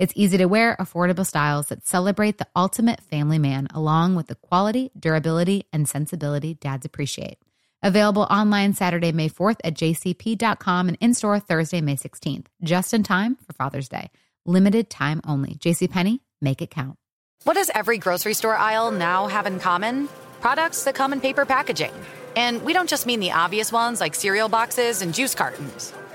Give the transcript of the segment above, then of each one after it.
It's easy to wear, affordable styles that celebrate the ultimate family man, along with the quality, durability, and sensibility dads appreciate. Available online Saturday, May 4th at jcp.com and in store Thursday, May 16th, just in time for Father's Day. Limited time only. JCPenney, make it count. What does every grocery store aisle now have in common? Products that come in paper packaging. And we don't just mean the obvious ones like cereal boxes and juice cartons.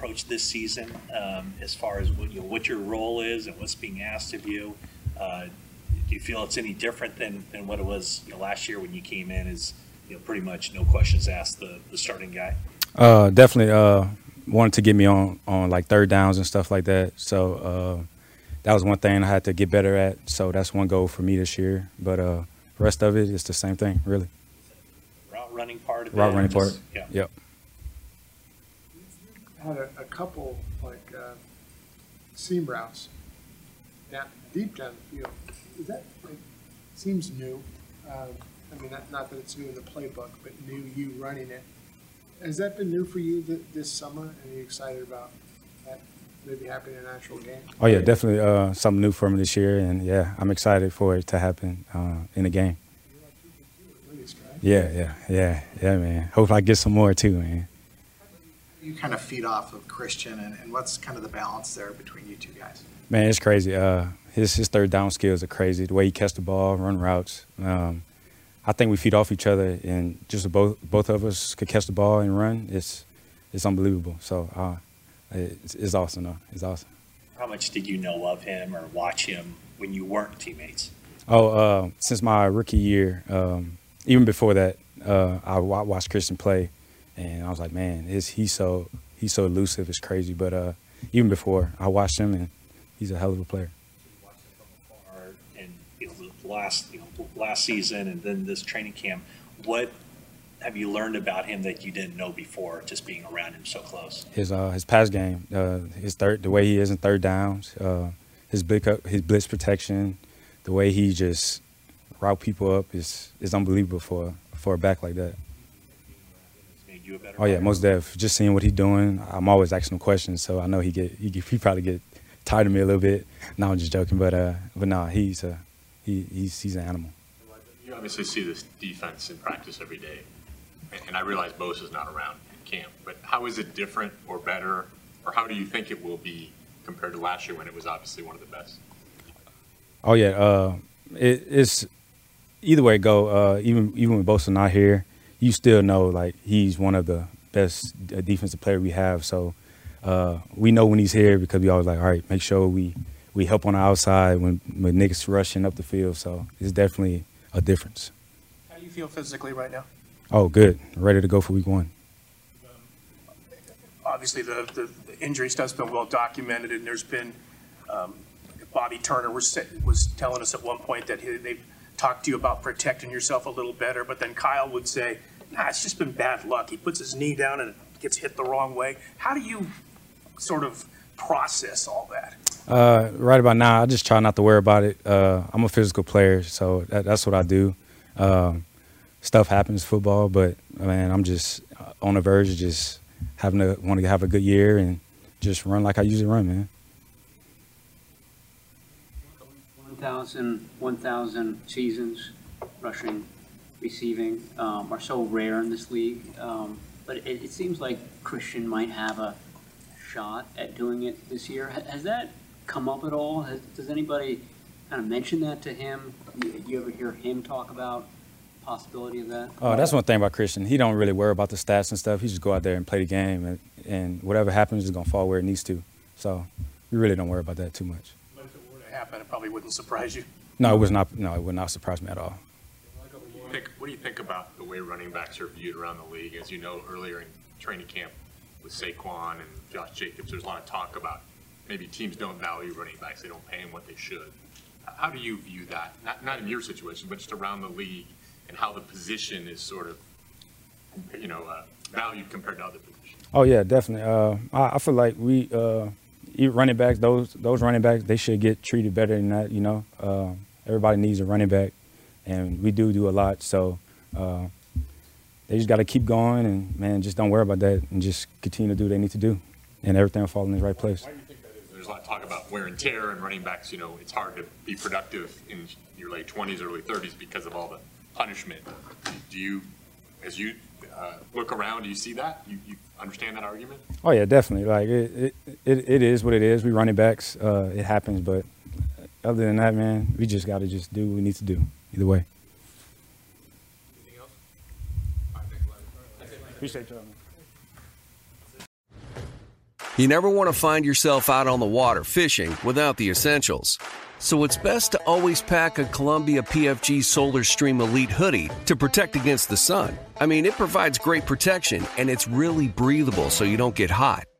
Approach this season um, as far as what, you know, what your role is and what's being asked of you? Uh, do you feel it's any different than, than what it was you know, last year when you came in as you know, pretty much no questions asked the, the starting guy? Uh, definitely uh, wanted to get me on, on like third downs and stuff like that. So uh, that was one thing I had to get better at. So that's one goal for me this year. But uh, rest of it is the same thing, really. Route running part of Route running part. Just- Yeah. Yep. Had a, a couple like uh, seam routes down deep down the field. Is that like seems new? Um, I mean, not, not that it's new in the playbook, but new you running it. Has that been new for you th- this summer? And are you excited about that maybe happening in an actual game? Oh yeah, definitely uh, something new for me this year, and yeah, I'm excited for it to happen uh, in the game. At least, right? Yeah, yeah, yeah, yeah, man. Hope I get some more too, man. You kind of feed off of Christian, and, and what's kind of the balance there between you two guys? Man, it's crazy. Uh, his his third down skills are crazy. The way he catch the ball, run routes. Um, I think we feed off each other, and just both both of us could catch the ball and run. It's it's unbelievable. So uh, it's, it's awesome, though. It's awesome. How much did you know of him or watch him when you weren't teammates? Oh, uh, since my rookie year, um, even before that, uh, I wa- watched Christian play, and I was like, man, is he so he's so elusive? It's crazy. But uh, even before, I watched him, and he's a hell of a player. In you know, the last you know, last season and then this training camp, what have you learned about him that you didn't know before, just being around him so close? His uh, his pass game, uh, his third, the way he is in third downs, uh, his blitz his blitz protection, the way he just route people up is is unbelievable for for a back like that. You a better Oh yeah, most def. Just seeing what he's doing, I'm always asking him questions, so I know he get he, he probably get tired of me a little bit. No, I'm just joking, but uh, but no, he's uh, he he's he's an animal. You obviously see this defense in practice every day, and- and I realize Bosa is not around in camp, but how is it different or better, or how do you think it will be compared to last year when it was obviously one of the best? Oh yeah, uh, it, it's either way it go. Uh, even even with Bosa not here, you still know like he's one of the best uh, defensive player we have. So uh, we know when he's here because we always like, all right, make sure we we help on the outside when when niggas rushing up the field. So it's definitely a difference. How do you feel physically right now? Oh, good, ready to go for week one. Obviously, the, the, the injury stuff's been well documented, and there's been um, Bobby Turner was was telling us at one point that he, they've talked to you about protecting yourself a little better, but then Kyle would say, "Nah, it's just been bad luck. He puts his knee down and gets hit the wrong way." How do you sort of process all that? Uh, right about now, I just try not to worry about it. Uh, I'm a physical player, so that, that's what I do. Um, stuff happens, football, but man, I'm just uh, on the verge of just having to want to have a good year and just run like I usually run, man. 1,000, 1,000 seasons, rushing, receiving, um, are so rare in this league. Um, but it, it seems like Christian might have a shot at doing it this year. Has that come up at all? Has, does anybody kind of mention that to him? You, you ever hear him talk about possibility of that? Oh, that's one thing about Christian. He don't really worry about the stats and stuff. He just go out there and play the game, and, and whatever happens is gonna fall where it needs to. So we really don't worry about that too much. But if it were to happen, it probably wouldn't surprise you. No, it was not. No, it would not surprise me at all. Think, what do you think about the way running backs are viewed around the league? As you know, earlier in training camp with Saquon and Josh Jacobs, there's a lot of talk about maybe teams don't value running backs; they don't pay them what they should. How do you view that? Not, not in your situation, but just around the league and how the position is sort of, you know, uh, valued compared to other positions. Oh yeah, definitely. Uh, I, I feel like we uh, running backs, those those running backs, they should get treated better than that. You know, uh, everybody needs a running back, and we do do a lot. So uh, they just got to keep going, and man, just don't worry about that, and just continue to do what they need to do, and everything will fall in the right place. There's a lot of talk about wear and tear and running backs. You know, it's hard to be productive in your late 20s, early 30s because of all the punishment. Do you, as you uh, look around, do you see that? You, you understand that argument? Oh yeah, definitely. Like it, it, it, it is what it is. We running backs. Uh, it happens, but other than that, man, we just got to just do what we need to do. Either way. Anything else? Appreciate y'all. You never want to find yourself out on the water fishing without the essentials. So it's best to always pack a Columbia PFG Solar Stream Elite hoodie to protect against the sun. I mean, it provides great protection and it's really breathable so you don't get hot.